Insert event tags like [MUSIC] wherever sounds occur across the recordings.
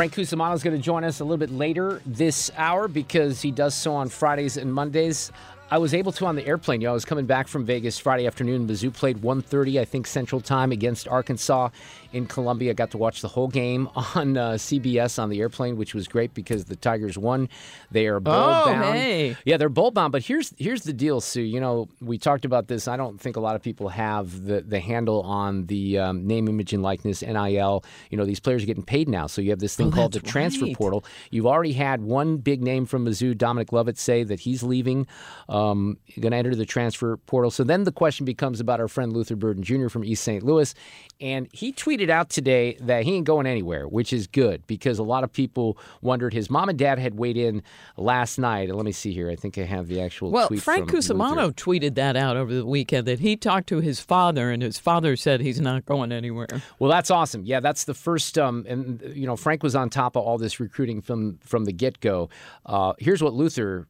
Frank Cusimano is going to join us a little bit later this hour because he does so on Fridays and Mondays. I was able to on the airplane. You know, I was coming back from Vegas Friday afternoon. Mizzou played 1.30, I think, Central Time against Arkansas in Columbia. I got to watch the whole game [LAUGHS] on uh, CBS on the airplane, which was great because the Tigers won. They are bowl Oh, bound. hey. Yeah, they're bowl bound. But here's here's the deal, Sue. You know, we talked about this. I don't think a lot of people have the the handle on the um, name, image, and likeness (NIL). You know, these players are getting paid now, so you have this thing Oh, called the transfer right. portal. You've already had one big name from Mizzou, Dominic Lovett, say that he's leaving, um, going to enter the transfer portal. So then the question becomes about our friend Luther Burden Jr. from East St. Louis, and he tweeted out today that he ain't going anywhere, which is good because a lot of people wondered. His mom and dad had weighed in last night. Let me see here. I think I have the actual Well, Frank Cusimano tweeted that out over the weekend that he talked to his father, and his father said he's not going anywhere. Well, that's awesome. Yeah, that's the first. Um, and you know, Frank was on top of all this recruiting from from the get go. Uh, here's what Luther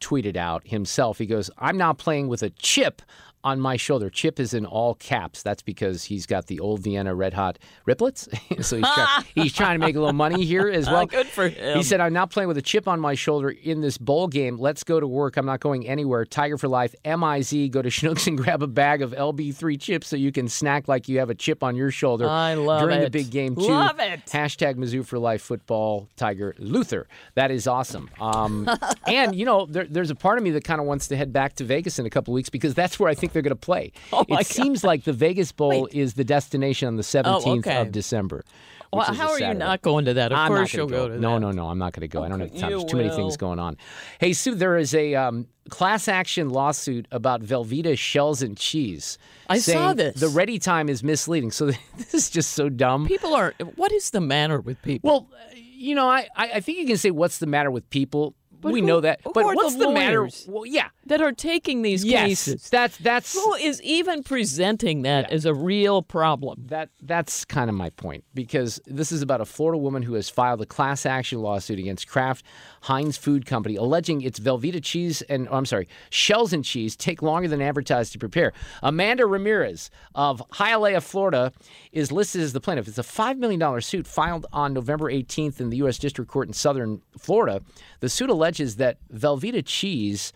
tweeted out himself. He goes, "I'm now playing with a chip." On my shoulder, chip is in all caps. That's because he's got the old Vienna Red Hot Riplets, [LAUGHS] so he's, try- [LAUGHS] he's trying to make a little money here as well. Good for him. He said, I'm now playing with a chip on my shoulder in this bowl game. Let's go to work. I'm not going anywhere. Tiger for life. MIZ. Go to [LAUGHS] Schnucks and grab a bag of LB3 chips so you can snack like you have a chip on your shoulder I love during the big game, too. Love it. Hashtag Mizzou for life football Tiger Luther. That is awesome. Um, and, you know, there, there's a part of me that kind of wants to head back to Vegas in a couple weeks because that's where I think they're going to play. [LAUGHS] Oh, it seems like the Vegas Bowl is the destination on the 17th okay. of December. Well, which is a how are you not going to that? Of I'm course you'll go, to No, that. no, no. I'm not going to go. I don't have time. There's too many things going on. Hey, Sue, there is a um, class action lawsuit about Velveeta shells and cheese. I saw this. The ready time is misleading. So [LAUGHS] this is just so dumb. People are. What is the matter with people? Well, you know, I I think you can say what's the matter with people. But we who- know that. But are what's the the, matter? Well, yeah. that are taking these Yes. cases. That's that's Who is even presenting that as a real problem? That that's kind of my point because this is about a Florida woman who has filed a class action lawsuit against Kraft Heinz Food Company, alleging its Velveeta cheese and oh, I'm sorry, shells and cheese take longer than advertised to prepare. Amanda Ramirez of Hialeah, Florida, is listed as the plaintiff. It's a five million dollar suit filed on November 18th in the U.S. District Court in Southern Florida. The suit alleges that Velveeta cheese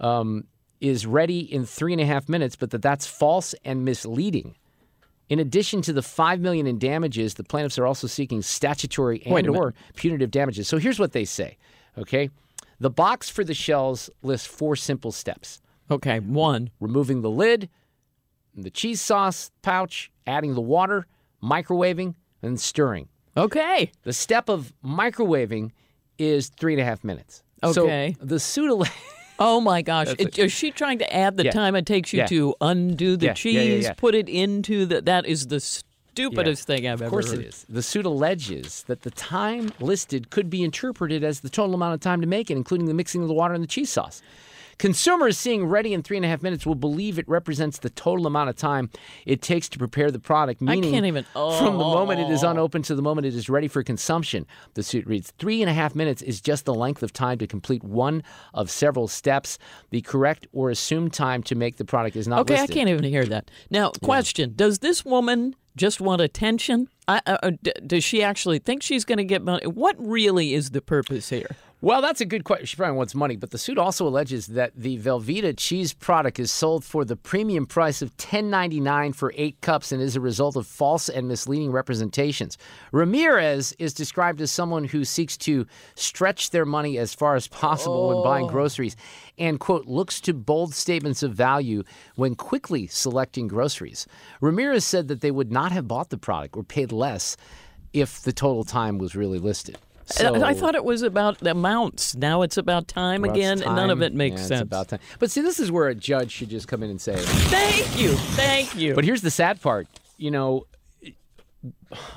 um, is ready in three and a half minutes, but that that's false and misleading. In addition to the five million in damages, the plaintiffs are also seeking statutory and or punitive damages. So here's what they say. Okay. The box for the shells lists four simple steps. Okay, one. Removing the lid, the cheese sauce pouch, adding the water, microwaving, and stirring. Okay. The step of microwaving is three and a half minutes. Okay. So the suit alle- [LAUGHS] Oh my gosh! It- is she trying to add the Yeah. time it takes you Yeah. to undo the Yeah, cheese, put it into the? That is the stupidest thing I've Of ever course heard. it is. The suit alleges that the time listed could be interpreted as the total amount of time to make it, including the mixing of the water and the cheese sauce. Consumers seeing ready in three and a half minutes will believe it represents the total amount of time it takes to prepare the product, I can't even- from the moment it is Oh. unopened to the moment it is ready for consumption. The suit reads Three and a half minutes is just the length of time to complete one of several steps. The correct or assumed time to make the product is not Okay, listed. I can't even hear that. Now, question: Does this woman just want attention? I, uh, uh, d- does she actually think she's going to get money? What really is the purpose here? Well, that's a good question. She probably wants money, but the suit also alleges that the Velveeta cheese product is sold for the premium price of $10.99 for eight cups and is a result of false and misleading representations. Ramirez is described as someone who seeks to stretch their money as far as possible when buying oh. groceries and, quote, looks to bold statements of value when quickly selecting groceries. Ramirez said that they would not have bought the product or paid less if the total time was really listed. And I thought it was about amounts. Now it's about time well, again, it's and none of it makes Yeah, it's sense. about time. But see, this is where a judge should just come in and say. Thank you, thank you. But here's the sad part. You know,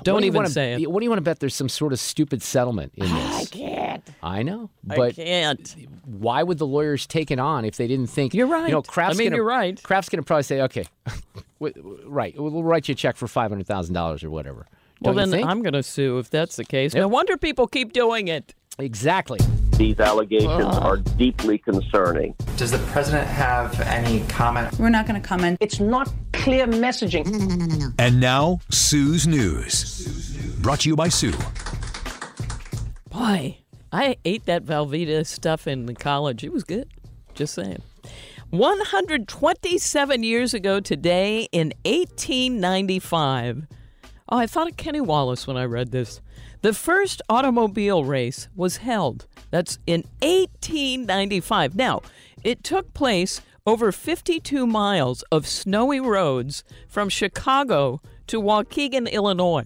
Don't what do you even wanna- say it. What do you want to bet? There's some sort of stupid settlement in this. I can't. I know, I but can't. why would the lawyers take it on if they didn't think You're right? You know. Kraft's I mean, gonna, you're right. Kraft's going to probably say, okay, [LAUGHS] right, we'll write you a check for five hundred thousand dollars or whatever. Well, Don't you then think? I'm going to sue if that's the case. Yep. No wonder people keep doing it. exactly. These allegations are deeply concerning. Does the president have any comment? We're not going to comment. It's not clear messaging. No, no, no, no, no. And now, Sue's News. Brought to you by Sue. Boy, I ate that Velveeta stuff in college. It was good. Just saying. 127 years ago today in 1895. Oh, I thought of Kenny Wallace when I read this. The first automobile race was held. That's in 1895. Now, it took place over 52 miles of snowy roads from Chicago to Waukegan, Illinois.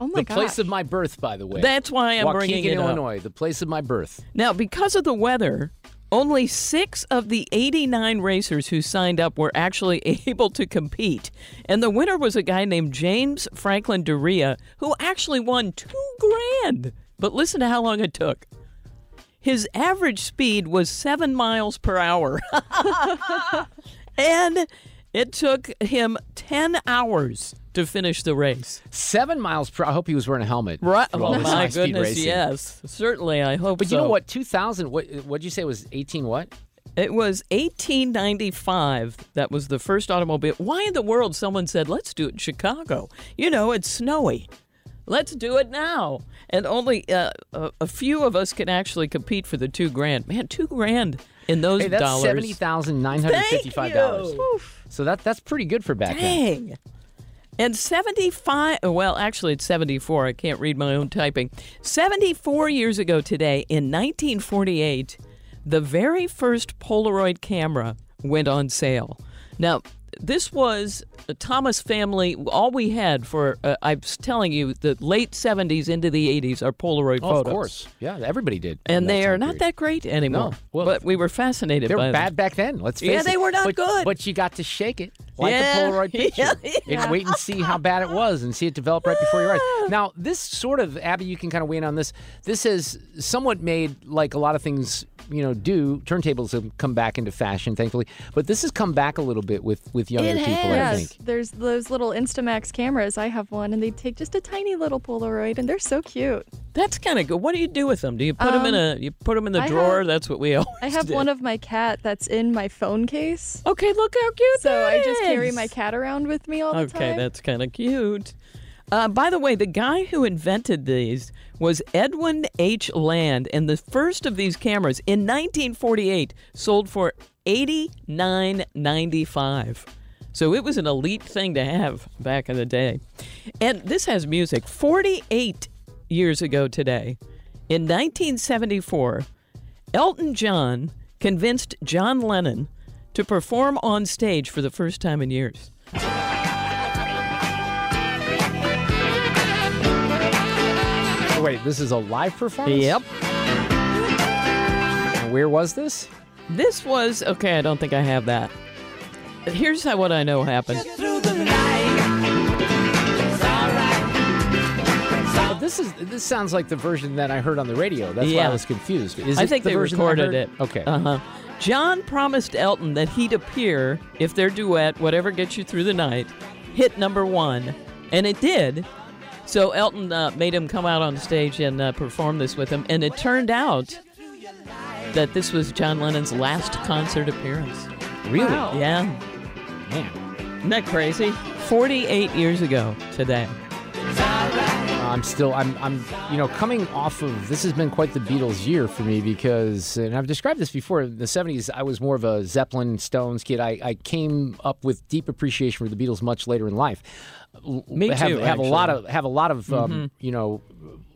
Oh my God. the place of my birth, by the way. That's why I'm Waukegan, bringing it up. Illinois, the place of my birth. Now, because of the weather, only six of the 89 racers who signed up were actually [LAUGHS] able to compete. And the winner was a guy named James Franklin Duryea, who actually won two grand. But listen to how long it took. His average speed was seven miles per hour. [LAUGHS] and it took him 10 hours to finish the race. Seven miles per. I hope he was wearing a helmet. Right? Oh my goodness, yes. Certainly, I hope But so. you know what? 2000. What? What'd you say was 18? What? It was 1895. That was the first automobile. Why in the world someone said, let's do it in Chicago? You know, it's snowy. Let's do it now. And only uh, a, a few of us can actually compete for the two grand. Man, two grand in those Hey, that's dollars. seventy thousand nine hundred fifty-five dollars. So that that's pretty good for back then. And 75, well, actually, it's 74. I can't read my own typing. 74 years ago today, in 1948, the very first Polaroid camera went on sale. Now, this was Thomas family. All we had for, uh, I was telling you, the late 70s into the 80s are Polaroid Oh, photos. of course, yeah, everybody did. And they are not period. that great anymore. No, well, but we were fascinated They by were them. bad back then. Let's face Yeah, it. they were not but, good. But you got to shake it like Yeah. a Polaroid [LAUGHS] picture Yeah. and wait and see how bad it was and see it develop right before your eyes. [SIGHS] Now, this sort of Abby, you can kind of weigh in on this. This has somewhat made like a lot of things you know do. Turntables have come back into fashion, thankfully, but this has come back a little bit with with younger It people. I think. there's those little Instamax cameras. I have one, and they take just a tiny little Polaroid, and they're so cute. That's kind of good. What do you do with them? Do you put them in Um, a you put them in the I drawer? have- That's what we [LAUGHS] always I have did. one of my cat that's in my phone case. Okay, look how cute So that I just carry my cat around with me all the time. Okay, that's kind of cute. Uh, by the way, the guy who invented these was Edwin H. Land, and the first of these cameras in 1948 sold for eighty nine ninety five. So it was an elite thing to have back in the day. And this has music. 48 years ago today, in 1974, Elton John convinced John Lennon to perform on stage for the first time in years. Oh, wait, this is a live performance. Yep. And where was this? This was okay. I don't think I have that. Here's how what I know happened. This is this sounds like the version that I heard on the radio. That's why I was confused. Is I think the they version that I recorded it. Okay. Uh huh. John promised Elton that he'd appear if their duet, Whatever Gets You Through the Night, hit number one. And it did. So Elton uh, made him come out on stage and uh, perform this with him. And it turned out that this was John Lennon's last concert appearance. Really? Wow. Yeah. Man. Isn't that crazy? 48 years ago today. I'm still I'm I'm you know coming off of this has been quite the Beatles year for me because and I've described this before in the 70s I was more of a Zeppelin Stones kid. I, I came up with deep appreciation for the Beatles much later in life. Me have, too, have a lot of have a lot of um, Mhm. you know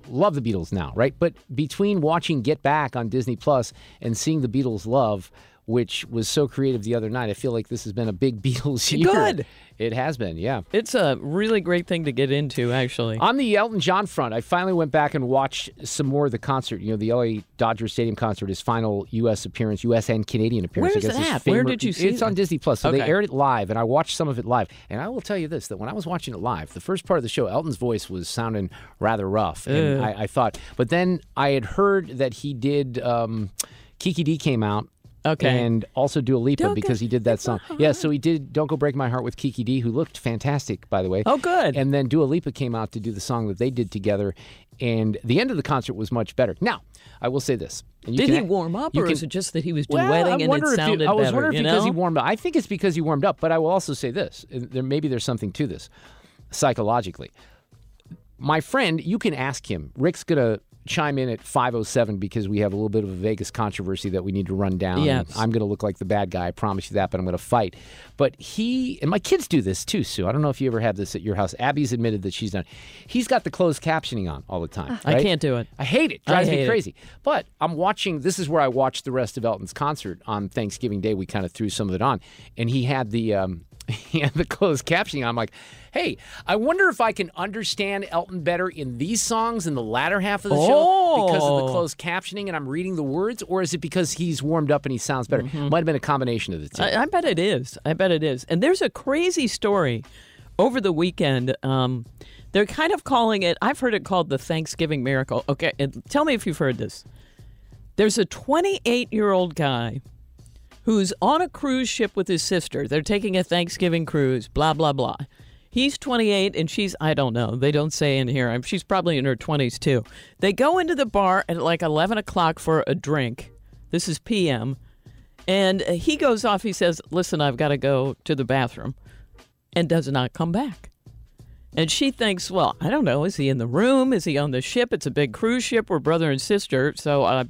love the Beatles now right? But between watching Get Back on Disney Plus and seeing the Beatles love which was so creative the other night I feel like this has been a big [LAUGHS] Beatles year Good. it has been yeah It's a really great thing to get into, actually. on the Elton John front, I finally went back and watched some more of the concert. You know, the LA Dodger Stadium concert, his final U.S. appearance, U.S. and Canadian appearance. Where's that? Where did you see It's on? Disney Plus. So they aired it live, and I watched some of it live. And I will tell you this: that when I was watching it live, the first part of the show, Elton's voice was sounding rather rough, and. I, I thought. But then I had heard that he did. Um, Kiki Dee came out. Okay. And also Dua Lipa Don't because he did that song. Yeah, so he did Don't Go Break My Heart with Kiki Dee, who looked fantastic, by the way. Oh, good. And then Dua Lipa came out to do the song that they did together, and the end of the concert was much better. Now, I will say this. You Did can- he warm up, you or can- is it just that he was well, duetting and it sounded I was better? wondering you because he know? warmed up. I think it's because he warmed up, but I will also say this: there maybe there's something to this psychologically. My friend, you can ask him. Rick's gonna chime in at 507 because we have a little bit of a Vegas controversy that we need to run down. Yes. I'm going to look like the bad guy. I promise you that, but I'm going to fight. But he and my kids do this too, Sue. I don't know if you ever have this at your house. Abby's admitted that she's done. He's got the closed captioning on all the time. I can't do it. I hate it. Drives hate me it. crazy. But I'm watching. This is where I watched the rest of Elton's concert on Thanksgiving Day. We kind of threw some of it on, and he had the um, [LAUGHS] he had the closed captioning. I'm like, hey, I wonder if I can understand Elton better in these songs in the latter half of the show because of the Oh. closed captioning and I'm reading the words, or is it because he's warmed up and he sounds better? Might have been a combination of the two. Mm-hmm. I, I bet it is. I bet it is. And there's a crazy story over the weekend. Um, they're kind of calling it, I've heard it called the Thanksgiving miracle. Okay, and tell me if you've heard this. There's a 28 year old guy who's on a cruise ship with his sister. They're taking a Thanksgiving cruise, blah, blah, blah. He's 28 and she's, I don't know, they don't say in here. She's probably in her 20s too. They go into the bar at like 11 o'clock for a drink. This is PM. And he goes off. He says, Listen, I've got to go to the bathroom, and does not come back. And she thinks, Well, I don't know. Is he in the room? Is he on the ship? It's a big cruise ship. We're brother and sister. So uh,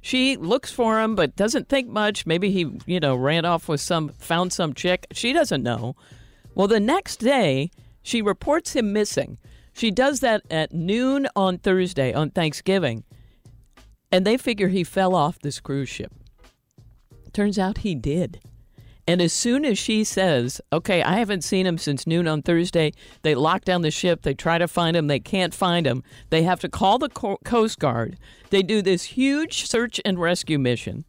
she looks for him, but doesn't think much. Maybe he, you know, ran off with some, found some chick. She doesn't know. Well, the next day, she reports him missing. She does that at noon on Thursday, on Thanksgiving. And they figure he fell off this cruise ship. Turns out he did. And as soon as she says, okay, I haven't seen him since noon on Thursday, they lock down the ship. They try to find him. They can't find him. They have to call the Coast Guard. They do this huge search and rescue mission.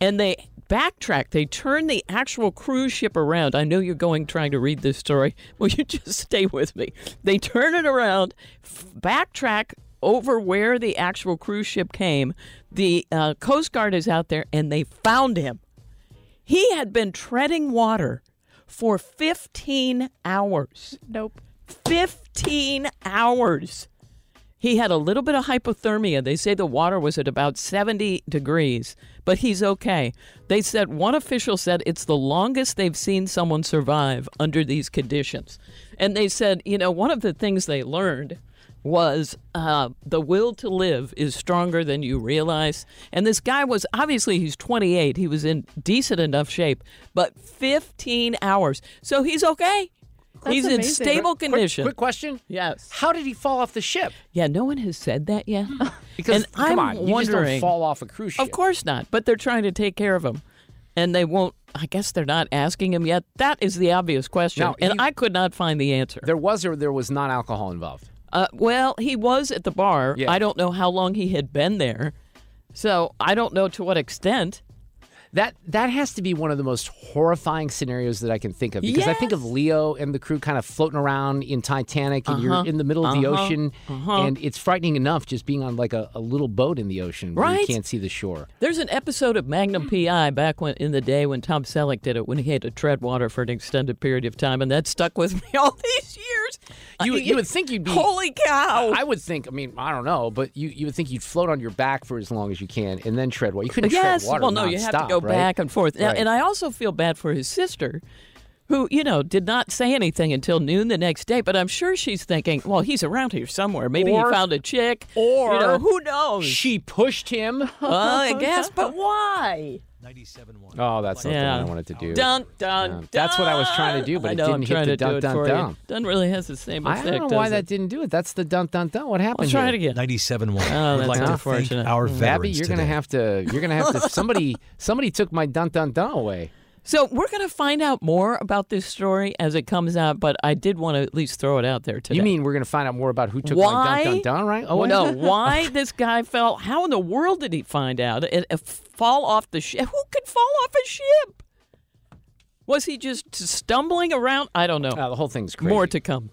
And they backtrack. They turn the actual cruise ship around. I know you're going trying to read this story. [LAUGHS] Will you just stay with me? They turn it around, backtrack over where the actual cruise ship came. The uh, Coast Guard is out there and they found him. He had been treading water for 15 hours. Nope. 15 hours. He had a little bit of hypothermia. They say the water was at about 70 degrees, but he's okay. They said one official said it's the longest they've seen someone survive under these conditions. And they said, you know, one of the things they learned was uh, the will to live is stronger than you realize. And this guy was obviously he's 28. He was in decent enough shape, but 15 hours. So he's okay. That's he's in stable condition. Quick, question. Yes. How did he fall off the ship? Yeah, no one has said that yet. [LAUGHS] Because and come I'm on, you just don't fall off a cruise ship. Of course not, but they're trying to take care of him, and they won't. I guess they're not asking him yet. That is the obvious question, Now, and he- I could not find the answer. There was or there was not alcohol involved. Uh, well, he was at the bar. Yeah. I don't know how long he had been there, so I don't know to what extent. That that has to be one of the most horrifying scenarios that I can think of because I think of Leo and the crew kind of floating around in Titanic and Uh-huh. you're in the middle of the Uh-huh. ocean Uh-huh. and it's frightening enough just being on like a, a little boat in the ocean where you Right. can't see the shore. There's an episode of Magnum PI back when in the day when Tom Selleck did it when he had to tread water for an extended period of time, and that stuck with [LAUGHS] me all these years. You, you would think you'd be [LAUGHS] Holy cow! I would think. I mean, I don't know, but you, you would think you'd float on your back for as long as you can and then tread water. You couldn't yes, tread water. well, no, you have to go right? back and forth. Now, Right. And I also feel bad for his sister, who you know did not say anything until noon the next day. But I'm sure she's thinking, well, he's around here somewhere. Maybe Or- he found a chick, or you know, who knows? She pushed him. Uh, I guess, but [LAUGHS] why? Oh, that's not the Yeah. one I wanted to do. Dun dun. Yeah. That's what I was trying to do, but I it didn't I'm hit the to do dun it dun for dun. you. Doesn't really has the same effect. I don't know why that it? didn't do it. That's the dun dun dun. What happened? I'll try here? it again. 97.1. Oh, We'd that's like to thank unfortunate. our. Babby, you're gonna have to. You're gonna have to. [LAUGHS] Somebody, somebody took my dun dun dun away. So we're going to find out more about this story as it comes out, but I did want to at least throw it out there today. You mean we're gonna find out more about who took why? my dun dun dun? Right? Oh no! Why [LAUGHS] this guy fell? How in the world did he find out? It, it fall off the ship? Who could fall off a ship? Was he just stumbling around? I don't know. Uh, the whole thing's crazy. More to come.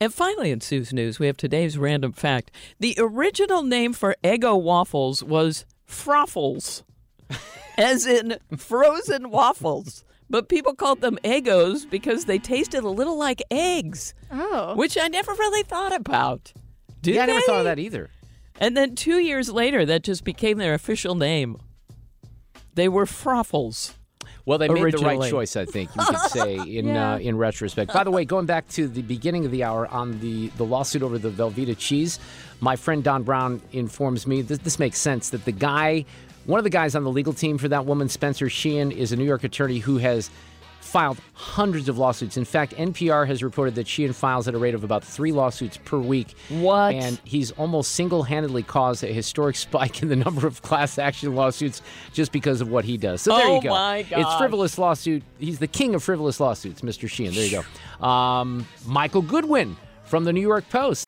And finally, in Sue's news, we have today's random fact. The original name for Eggo waffles was Froffles, [LAUGHS] as in frozen waffles. But people called them Eggos because they tasted a little like eggs, Oh. which I never really thought about. Did yeah, I never they? thought of that either. And then two years later, that just became their official name. They were Froffles. Well, they made the right choice, I think you could say [LAUGHS] in Yeah. uh, in retrospect. By the way, going back to the beginning of the hour on the the lawsuit over the Velveeta cheese, my friend Don Brown informs me this, this makes sense that the guy, one of the guys on the legal team for that woman, Spencer Sheehan, is a New York attorney who has filed hundreds of lawsuits. In fact, NPR has reported that Sheehan files at a rate of about three lawsuits per week. What? And he's almost single handedly caused a historic [LAUGHS] spike in the number of class action lawsuits just because of what he does. So there Oh you go. my It's frivolous lawsuit. He's the king of frivolous lawsuits, Mr. Sheehan. There you go. Um, Michael Goodwin from the New York Post.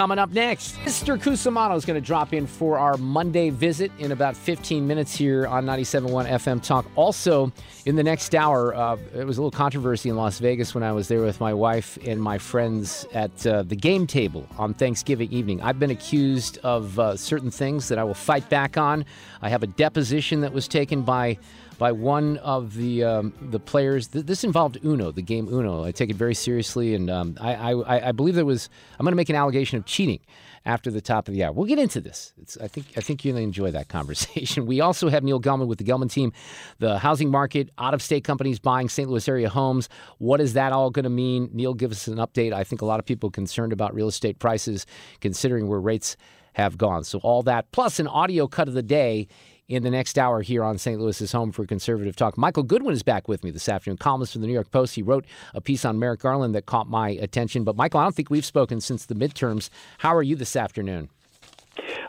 Coming up next, Mr. Cusimano is going to drop in for our Monday visit in about 15 minutes here on 97.1 FM Talk. Also, in the next hour, uh, it was a little controversy in Las Vegas when I was there with my wife and my friends at uh, the game table on Thanksgiving evening. I've been accused of uh, certain things that I will fight back on. I have a deposition that was taken by by one of the um, the players. Th- this involved Uno, the game Uno. I take it very seriously, and um, I, I I believe there was. I'm going to make an allegation of cheating after the top of the hour. We'll get into this. It's, I think I think you're going to enjoy that [LAUGHS] conversation. We also have Neil Gelman with the Gelman team, the housing market, out of state companies buying St. Louis area homes. What is that all going to mean? Neil, give us an update. I think a lot of people concerned about real estate prices, considering where rates have gone. So all that plus an audio cut of the day in the next hour here on St. Louis's home for conservative talk. Michael Goodwin is back with me this afternoon, columnist for the New York Post. He wrote a piece on Merrick Garland that caught my attention. But Michael, I don't think we've spoken since the midterms. How are you this afternoon?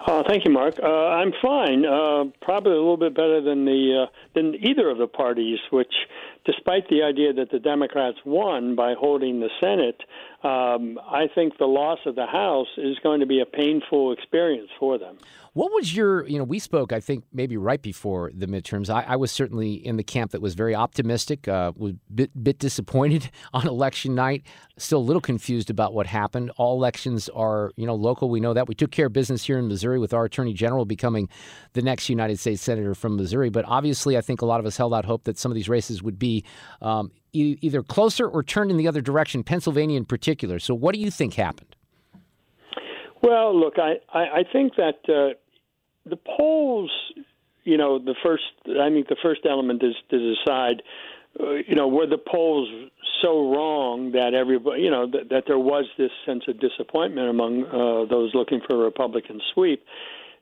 Uh, thank you, Mark. Uh, I'm fine. Uh, probably a little bit better than the uh, than either of the parties, which despite the idea that the Democrats won by holding the Senate, um, I think the loss of the House is going to be a painful experience for them. What was your, you know, we spoke, I think, maybe right before the midterms. I, I was certainly in the camp that was very optimistic, uh, was bit, bit disappointed [LAUGHS] on election night, still a little confused about what happened. All elections are, you know, local. We know that. We took care of business here in Missouri with our Attorney General becoming the next United States Senator from Missouri. But obviously, I think a lot of us held out hope that some of these races would be um, either closer or turned in the other direction, Pennsylvania in particular. So, what do you think happened? Well, look, I, I, I think that uh, the polls, you know, the first, I think the first element is to decide, uh, you know, were the polls so wrong that everybody, you know, that, that there was this sense of disappointment among uh, those looking for a Republican sweep.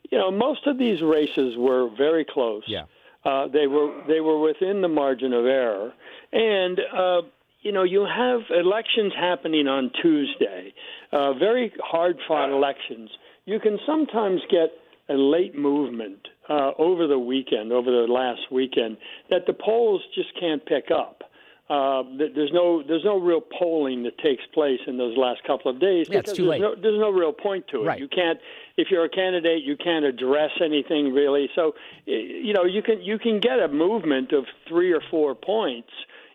You know, most of these races were very close. Yeah. Uh, they were they were within the margin of error, and uh, you know you have elections happening on Tuesday, uh, very hard fought elections. You can sometimes get a late movement uh, over the weekend, over the last weekend, that the polls just can't pick up. Uh, there's no there's no real polling that takes place in those last couple of days Yeah, because it's too there's late. no there's no real point to it. Right. You can't if you're a candidate you can't address anything really. So you know you can you can get a movement of three or four points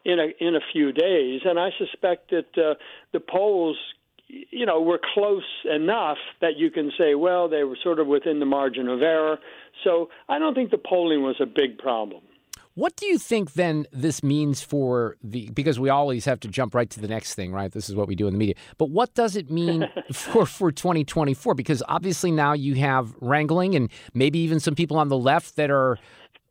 in a in a few days, and I suspect that uh, the polls you know were close enough that you can say well they were sort of within the margin of error. So I don't think the polling was a big problem. What do you think then this means for the because we always have to jump right to the next thing, right? This is what we do in the media. But what does it mean [LAUGHS] for for 2024 because obviously now you have wrangling and maybe even some people on the left that are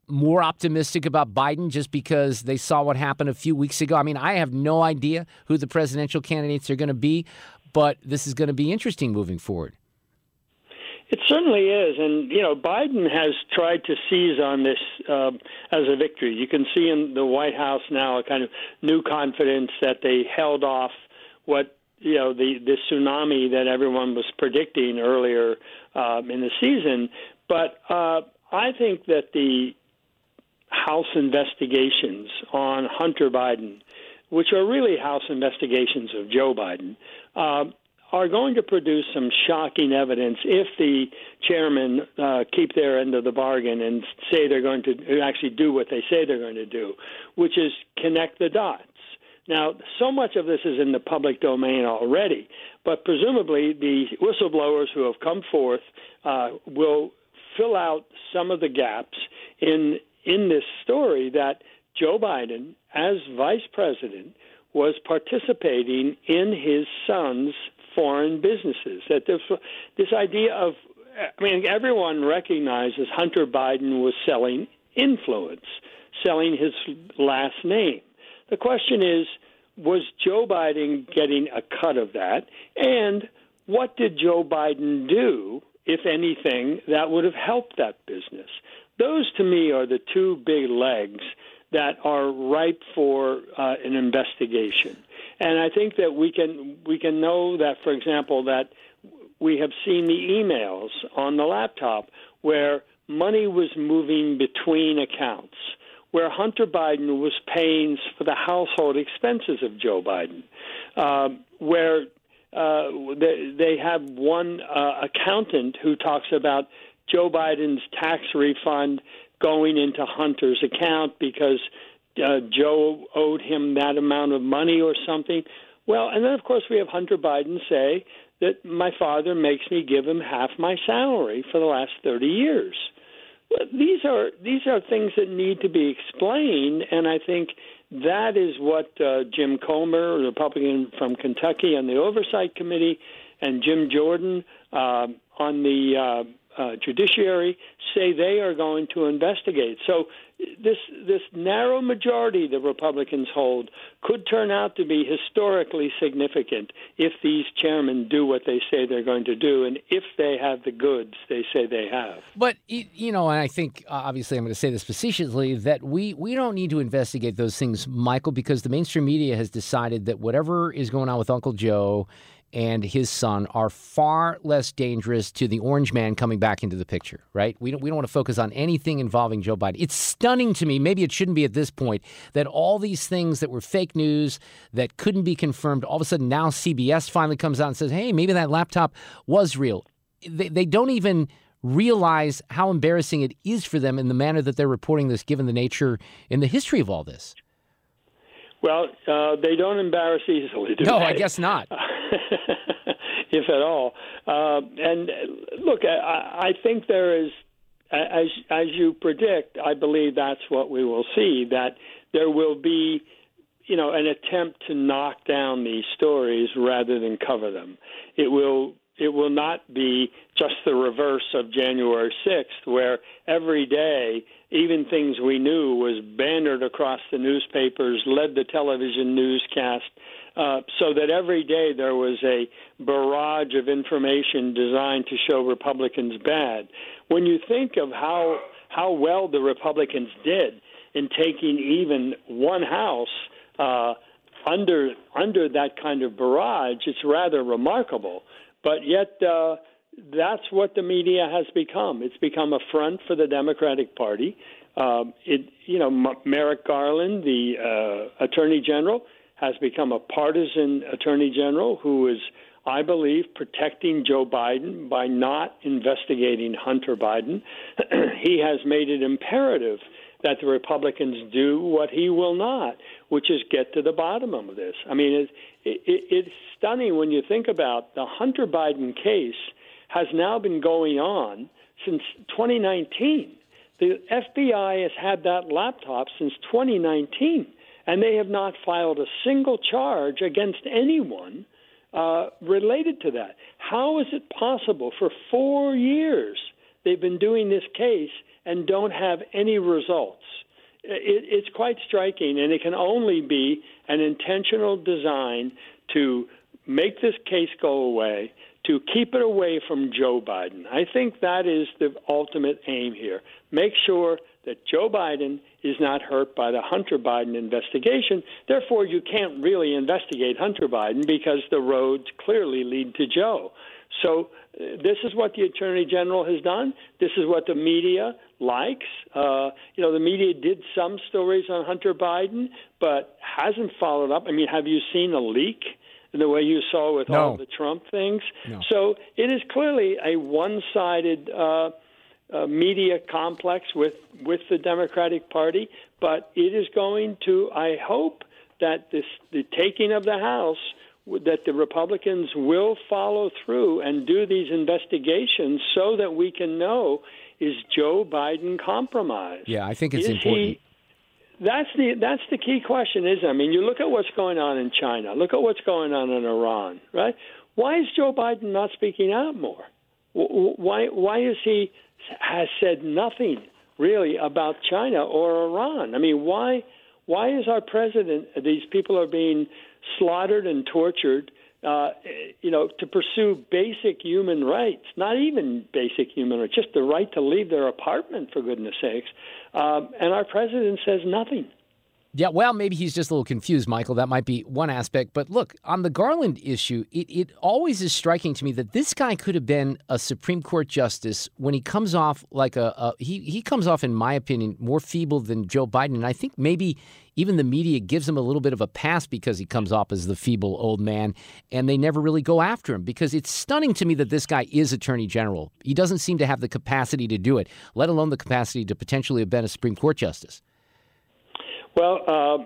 more optimistic about Biden just because they saw what happened a few weeks ago. I mean, I have no idea who the presidential candidates are going to be, but this is going to be interesting moving forward. It certainly is, and you know Biden has tried to seize on this uh, as a victory. You can see in the White House now a kind of new confidence that they held off what you know the the tsunami that everyone was predicting earlier um, in the season. But uh, I think that the House investigations on Hunter Biden, which are really House investigations of Joe Biden. Uh, are going to produce some shocking evidence if the chairmen uh, keep their end of the bargain and say they're going to actually do what they say they're going to do, which is connect the dots. Now, so much of this is in the public domain already, but presumably the whistleblowers who have come forth uh, will fill out some of the gaps in in this story that Joe Biden, as vice president, was participating in his son's foreign businesses. That this this idea of I mean everyone recognizes Hunter Biden was selling influence, selling his last name. The question is was Joe Biden getting a cut of that and what did Joe Biden do if anything that would have helped that business? Those to me are the two big legs that are ripe for uh, an investigation. And I think that we can we can know that, for example, that we have seen the emails on the laptop where money was moving between accounts, where Hunter Biden was paying for the household expenses of Joe Biden, um, where uh, they, they have one uh, accountant who talks about Joe Biden's tax refund going into Hunter's account because uh, Joe owed him that amount of money or something. Well, and then of course we have Hunter Biden say that my father makes me give him half my salary for the last 30 years. Well, these are these are things that need to be explained, and I think that is what uh, Jim Comer, a Republican from Kentucky, on the Oversight Committee, and Jim Jordan uh, on the uh, Judiciary say they are going to investigate. So this this narrow majority the Republicans hold could turn out to be historically significant if these chairmen do what they say they're going to do, and if they have the goods they say they have. But you know, and I think uh, obviously I'm going to say this facetiously that we we don't need to investigate those things, Michael, because the mainstream media has decided that whatever is going on with Uncle Joe and his son are far less dangerous to the orange man coming back into the picture, right? We don't, we don't want to focus on anything involving Joe Biden. It's stunning to me, maybe it shouldn't be at this point, that all these things that were fake news that couldn't be confirmed, all of a sudden now CBS finally comes out and says, hey, maybe that laptop was real. They, they don't even realize how embarrassing it is for them in the manner that they're reporting this, given the nature and the history of all this. Well, uh, they don't embarrass easily. Do no, they? I guess not. [LAUGHS] if at all. Uh, and look, I, I think there is, as as you predict, I believe that's what we will see. That there will be, you know, an attempt to knock down these stories rather than cover them. It will it will not be just the reverse of January 6th, where every day, even things we knew was bannered across the newspapers, led the television newscast, uh, so that every day there was a barrage of information designed to show Republicans bad. When you think of how how well the Republicans did in taking even one house uh, under under that kind of barrage, it's rather remarkable. But yet, uh, that's what the media has become. It's become a front for the Democratic Party. Um, it, you know, M- Merrick Garland, the uh, Attorney General, has become a partisan Attorney General who is, I believe, protecting Joe Biden by not investigating Hunter Biden. [CLEARS THROAT] he has made it imperative that the Republicans do what he will not, which is get to the bottom of this. I mean, it, it, it's stunning when you think about the Hunter Biden case has now been going on since 2019. The FBI has had that laptop since 2019, and they have not filed a single charge against anyone uh, related to that. How is it possible for four years they've been doing this case and don't have any results? It, it's quite striking, and it can only be an intentional design to make this case go away, to keep it away from Joe Biden. I think that is the ultimate aim here. Make sure that Joe Biden is not hurt by the Hunter Biden investigation. Therefore, you can't really investigate Hunter Biden because the roads clearly lead to Joe. So, uh, this is what the Attorney General has done. This is what the media likes. Uh, you know, the media did some stories on Hunter Biden, but hasn't followed up. I mean, have you seen a leak? In the way you saw with no. all the Trump things. No. So it is clearly a one-sided uh, uh, media complex with with the Democratic Party, but it is going to. I hope that this the taking of the House that the Republicans will follow through and do these investigations so that we can know is Joe Biden compromised? Yeah, I think it's is important. He, that's the that's the key question, is I mean, you look at what's going on in China, look at what's going on in Iran, right? Why is Joe Biden not speaking out more? Why why is he has said nothing really about China or Iran? I mean, why why is our president? These people are being slaughtered and tortured. Uh, you know, to pursue basic human rights, not even basic human rights, just the right to leave their apartment, for goodness sakes. Um, and our president says nothing. Yeah, well, maybe he's just a little confused, Michael. That might be one aspect. But look, on the Garland issue, it, it always is striking to me that this guy could have been a Supreme Court justice when he comes off like a, a he, he comes off, in my opinion, more feeble than Joe Biden. And I think maybe even the media gives him a little bit of a pass because he comes off as the feeble old man, and they never really go after him because it's stunning to me that this guy is Attorney General. He doesn't seem to have the capacity to do it, let alone the capacity to potentially have been a Supreme Court justice. Well, uh,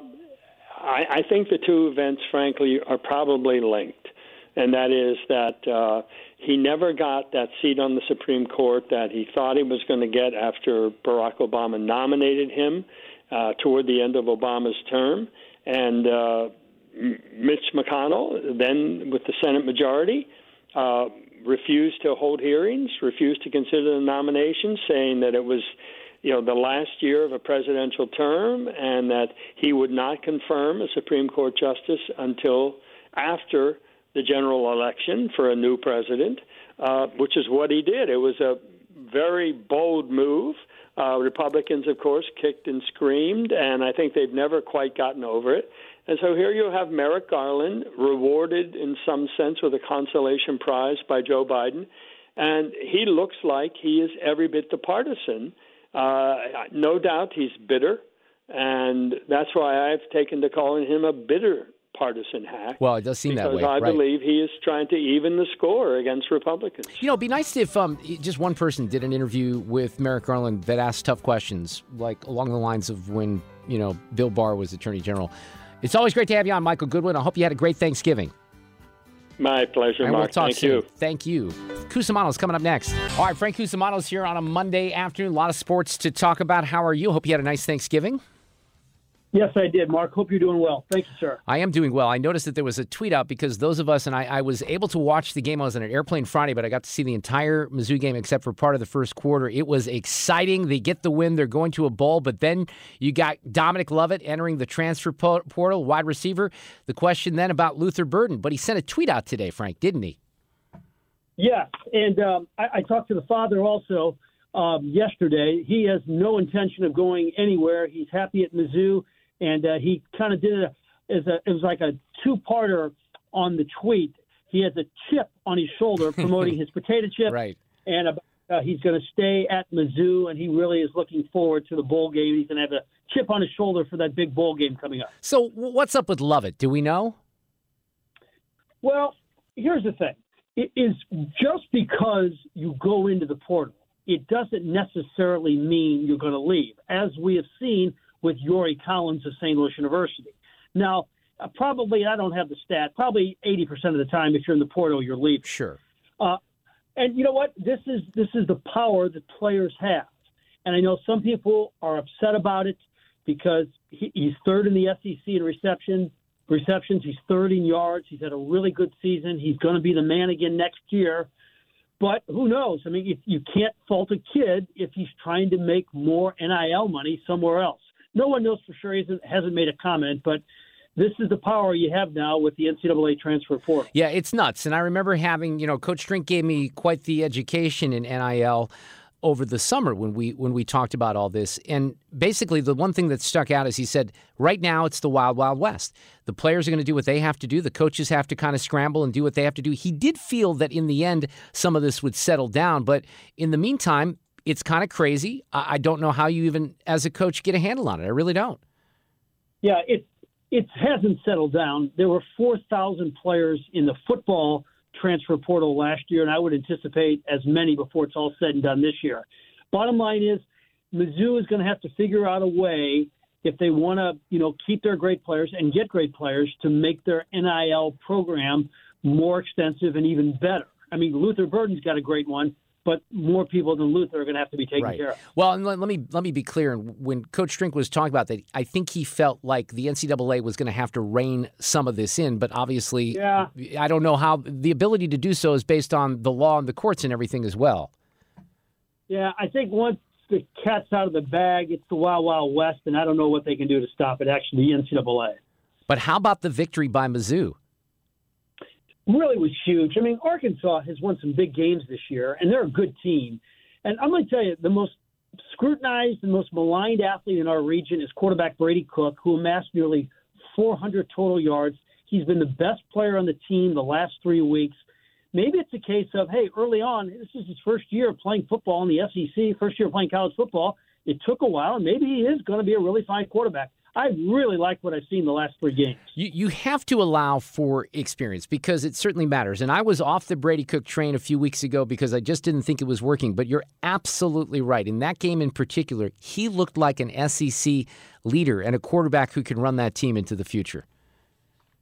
I, I think the two events, frankly, are probably linked, and that is that uh, he never got that seat on the Supreme Court that he thought he was going to get after Barack Obama nominated him uh, toward the end of Obama's term, and uh, Mitch McConnell, then with the Senate majority. Uh, refused to hold hearings, refused to consider the nomination, saying that it was you know, the last year of a presidential term, and that he would not confirm a Supreme Court justice until after the general election for a new president, uh, which is what he did. It was a very bold move. Uh, Republicans, of course, kicked and screamed, and I think they've never quite gotten over it. And so here you have Merrick Garland rewarded in some sense with a consolation prize by Joe Biden. And he looks like he is every bit the partisan. Uh, no doubt he's bitter. And that's why I've taken to calling him a bitter partisan hack. Well, it does seem that because way. I right. believe he is trying to even the score against Republicans. You know, it'd be nice if um, just one person did an interview with Merrick Garland that asked tough questions, like along the lines of when, you know, Bill Barr was Attorney General. It's always great to have you on, Michael Goodwin. I hope you had a great Thanksgiving. My pleasure, Mark. we'll talk Thank soon. you. Thank you. Cusimano's coming up next. All right, Frank Cusimano's here on a Monday afternoon. A lot of sports to talk about. How are you? Hope you had a nice Thanksgiving. Yes, I did, Mark. Hope you're doing well. Thank you, sir. I am doing well. I noticed that there was a tweet out because those of us, and I, I was able to watch the game. I was on an airplane Friday, but I got to see the entire Mizzou game except for part of the first quarter. It was exciting. They get the win. They're going to a bowl, but then you got Dominic Lovett entering the transfer portal, wide receiver. The question then about Luther Burden, but he sent a tweet out today, Frank, didn't he? Yes, and um, I, I talked to the father also um, yesterday. He has no intention of going anywhere. He's happy at Mizzou, and uh, he kind of did it as a it was like a two-parter on the tweet. He has a chip on his shoulder promoting his [LAUGHS] potato chip, right? And uh, he's going to stay at Mizzou, and he really is looking forward to the bowl game. He's going to have a chip on his shoulder for that big bowl game coming up. So, what's up with Lovett? Do we know? Well, here's the thing. It is just because you go into the portal, it doesn't necessarily mean you're going to leave, as we have seen with Yuri Collins of St. Louis University. Now, uh, probably, I don't have the stat, probably 80% of the time, if you're in the portal, you're leaving. Sure. Uh, and you know what? This is this is the power that players have. And I know some people are upset about it because he, he's third in the SEC in reception receptions. He's third in yards. He's had a really good season. He's going to be the man again next year. But who knows? I mean, you, you can't fault a kid if he's trying to make more NIL money somewhere else. No one knows for sure. He hasn't, made a comment, but this is the power you have now with the NCAA transfer portal. Yeah, it's nuts. And I remember having, you know, Coach Drink gave me quite the education in NIL over the summer when we when we talked about all this. And basically the one thing that stuck out is he said, right now it's the wild, wild west. The players are going to do what they have to do. The coaches have to kind of scramble and do what they have to do. He did feel that in the end some of this would settle down, but in the meantime, it's kind of crazy. I I don't know how you even, as a coach, get a handle on it. I really don't. Yeah, it it hasn't settled down. There were 4,000 players in the football transfer portal last year, and I would anticipate as many before it's all said and done this year. Bottom line is, Mizzou is going to have to figure out a way if they want to, you know, keep their great players and get great players to make their NIL program more extensive and even better. I mean, Luther Burden's got a great one, but more people than Luther are going to have to be taken right. care of. Well, and let, let me let me be clear. And when Coach Drink was talking about that, I think he felt like the NCAA was going to have to rein some of this in. But obviously, Yeah. I don't know how the ability to do so is based on the law and the courts and everything as well. Yeah, I think once the cat's out of the bag, it's the Wild Wild West, and I don't know what they can do to stop it. Actually, the NCAA But how about the victory by Mizzou? Really was huge. I mean, Arkansas has won some big games this year, and they're a good team. And I'm going to tell you, the most scrutinized and most maligned athlete in our region is quarterback Brady Cook, who amassed nearly 400 total yards. He's been the best player on the team the last three weeks. Maybe it's a case of, hey, early on, this is his first year playing football in the SEC, first year playing college football. It took a while, and maybe he is going to be a really fine quarterback. I really like what I've seen the last three games. You you have to allow for experience because it certainly matters. And I was off the Brady Cook train a few weeks ago because I just didn't think it was working. But you're absolutely right. In that game in particular, he looked like an SEC leader and a quarterback who can run that team into the future.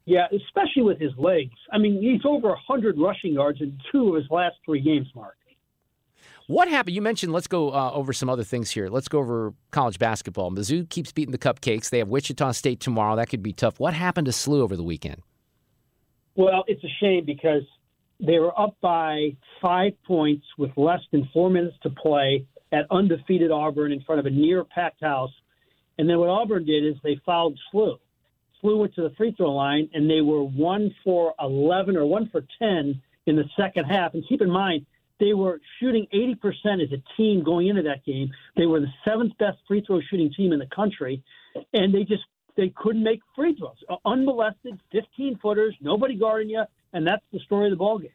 Yeah, especially with his legs. I mean, he's over 100 rushing yards in two of his last three games, Mark. What happened? You mentioned, let's go uh, over some other things here. Let's go over college basketball. Mizzou keeps beating the Cupcakes. They have Wichita State tomorrow. That could be tough. What happened to SLU over the weekend? Well, it's a shame because they were up by five points with less than four minutes to play at undefeated Auburn in front of a near packed house. And then what Auburn did is they fouled SLU. SLU went to the free throw line and they were one for 11 or one for 10 in the second half. And keep in mind, they were shooting 80% as a team going into that game. They were the seventh best free throw shooting team in the country. And they just they couldn't make free throws. Uh, unmolested, 15 footers, nobody guarding you, and that's the story of the ball game.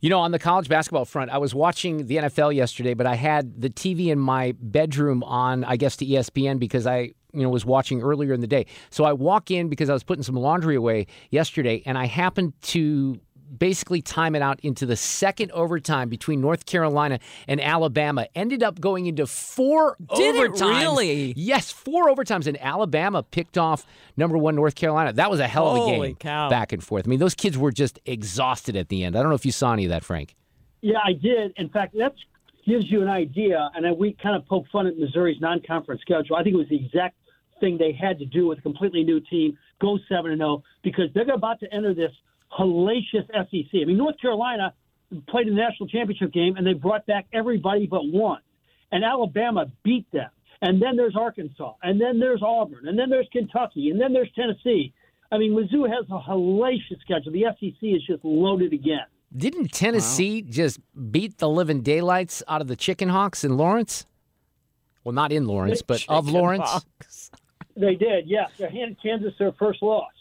You know, on the college basketball front, I was watching the NFL yesterday, but I had the TV in my bedroom on, I guess, to ESPN because I, you know, was watching earlier in the day. So I walk in because I was putting some laundry away yesterday, and I happened to basically time it out into the second overtime between North Carolina and Alabama. Ended up going into four Did it overtimes. really? Yes, four overtimes, and Alabama picked off number one North Carolina. That was a hell of a Holy game, cow. back and forth. I mean, those kids were just exhausted at the end. I don't know if you saw any of that, Frank. Yeah, I did. In fact, that gives you an idea. And then we kind of poke fun at Missouri's non-conference schedule. I think it was the exact thing they had to do with a completely new team, go seven and zero, because they're about to enter this hellacious SEC. I mean, North Carolina played in the national championship game, and they brought back everybody but one, and Alabama beat them. And then there's Arkansas, and then there's Auburn, and then there's Kentucky, and then there's Tennessee. I mean, Mizzou has a hellacious schedule. The SEC is just loaded again. Didn't Tennessee just beat the living daylights out of the Chicken Hawks in Lawrence? Well, not in Lawrence, but of Lawrence. Hawks. They did, yes. They handed Kansas their first loss.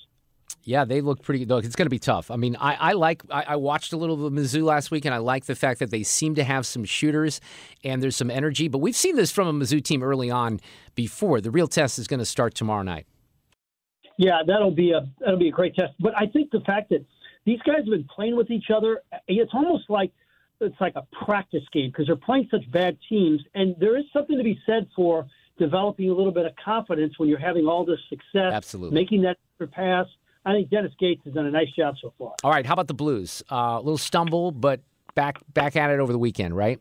Yeah, they look pretty good. It's going to be tough. I mean, I, I like. I, I watched a little of the Mizzou last week, and I like the fact that they seem to have some shooters and there's some energy. But we've seen this from a Mizzou team early on before. The real test is going to start tomorrow night. Yeah, that'll be a that'll be a great test. But I think the fact that these guys have been playing with each other, it's almost like it's like a practice game because they're playing such bad teams, and there is something to be said for developing a little bit of confidence when you're having all this success, Absolutely. making that pass. I think Dennis Gates has done a nice job so far. All right, how about the Blues? Uh, a little stumble, but back back at it over the weekend, right?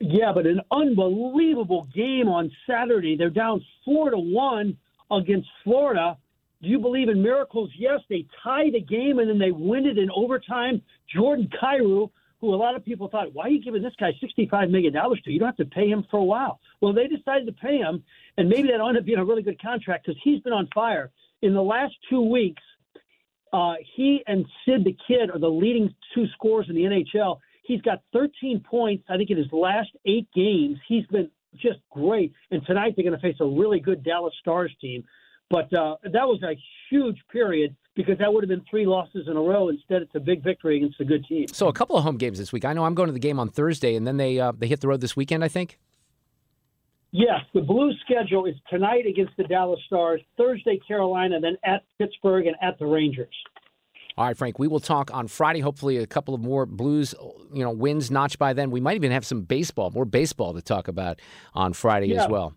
Yeah, but an unbelievable game on Saturday. They're down four to one against Florida. Do you believe in miracles? Yes, they tie the game and then they win it in overtime. Jordan Kyrou, who a lot of people thought, why are you giving this guy $65 million to? You don't have to pay him for a while. Well, they decided to pay him, and maybe that'll end up being a really good contract because he's been on fire. In the last two weeks, uh, he and Sid the Kid are the leading two scorers in the NHL. He's got 13 points, I think, in his last eight games. He's been just great. And tonight they're going to face a really good Dallas Stars team. But uh, that was a huge period because that would have been three losses in a row. Instead, it's a big victory against a good team. So a couple of home games this week. I know I'm going to the game on Thursday, and then they uh, they hit the road this weekend. I think. Yes, the Blues schedule is tonight against the Dallas Stars, Thursday Carolina, then at Pittsburgh and at the Rangers. All right, Frank. We will talk on Friday. Hopefully, a couple of more Blues, you know, wins notched by then. We might even have some baseball, more baseball to talk about on Friday Yeah. as well.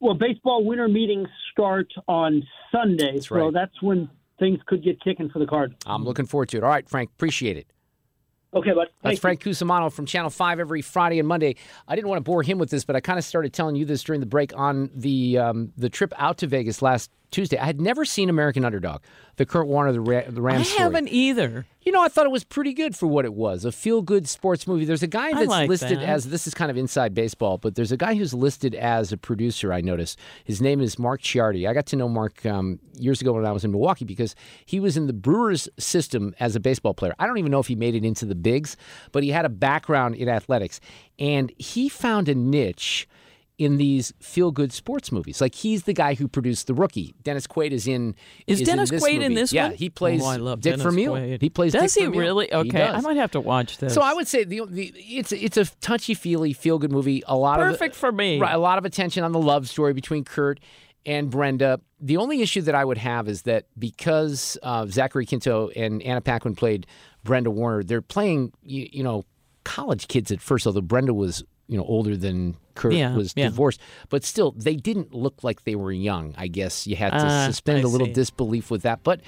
Well, baseball winter meetings start on Sunday, That's so that's when things could get kicking for the Cardinals. I'm looking forward to it. All right, Frank. Appreciate it. Okay, but That's Frank Cusumano from Channel 5 every Friday and Monday. I didn't want to bore him with this, but I kind of started telling you this during the break on the um, the trip out to Vegas last Tuesday. I had never seen American Underdog, the Kurt Warner, the, Ra- the I story. haven't either. You know, I thought it was pretty good for what it was a feel good sports movie. There's a guy that's like listed that. as this is kind of inside baseball, but there's a guy who's listed as a producer, I noticed. His name is Mark Ciardi. I got to know Mark um, years ago when I was in Milwaukee because he was in the Brewers system as a baseball player. I don't even know if he made it into the bigs, but he had a background in athletics. And he found a niche in these feel good sports movies. Like he's the guy who produced The Rookie. Dennis Quaid is in Is in Dennis this Quaid in this yeah, one? Yeah, he plays Oh, I love Dick Dennis Vermeil. Quaid. He plays Does Dick he Vermeil. really? He Okay, I might have to watch this. So I would say the, the it's it's a touchy feely feel good movie. A lot of Perfect for me. Right, a lot of attention on the love story between Kurt and Brenda. The only issue that I would have is that because uh, Zachary Quinto and Anna Paquin played Brenda Warner, they're playing you, you know college kids at first. Although Brenda was you know older than Kurt Yeah, was yeah. divorced, but still they didn't look like they were young. I guess you had to Ah, suspend I a little see. disbelief with that, but.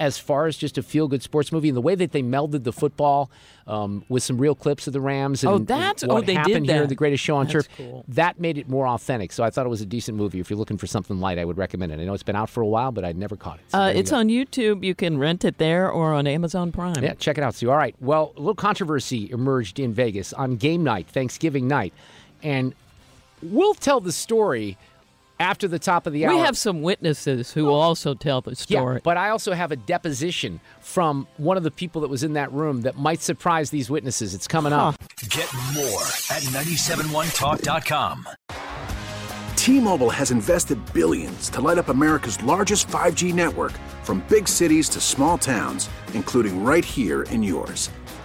As far as just a feel-good sports movie, and the way that they melded the football um, with some real clips of the Rams, and Oh, and that's- what oh, they did happened here, the greatest show on That's turf, cool. that made it more authentic. So I thought it was a decent movie. If you're looking for something light, I would recommend it. I know it's been out for a while, but I'd never caught it. So Uh, there you it's on YouTube. You can rent it there or on Amazon Prime. Yeah, check it out, Sue. All right. Well, a little controversy emerged in Vegas on game night, Thanksgiving night, and we'll tell the story after the top of the hour. We have some witnesses who will also tell the story. Yeah, but I also have a deposition from one of the people that was in that room that might surprise these witnesses. It's coming up. Get more at 971talk.com. T-Mobile has invested billions to light up America's largest 5G network from big cities to small towns, including right here in yours.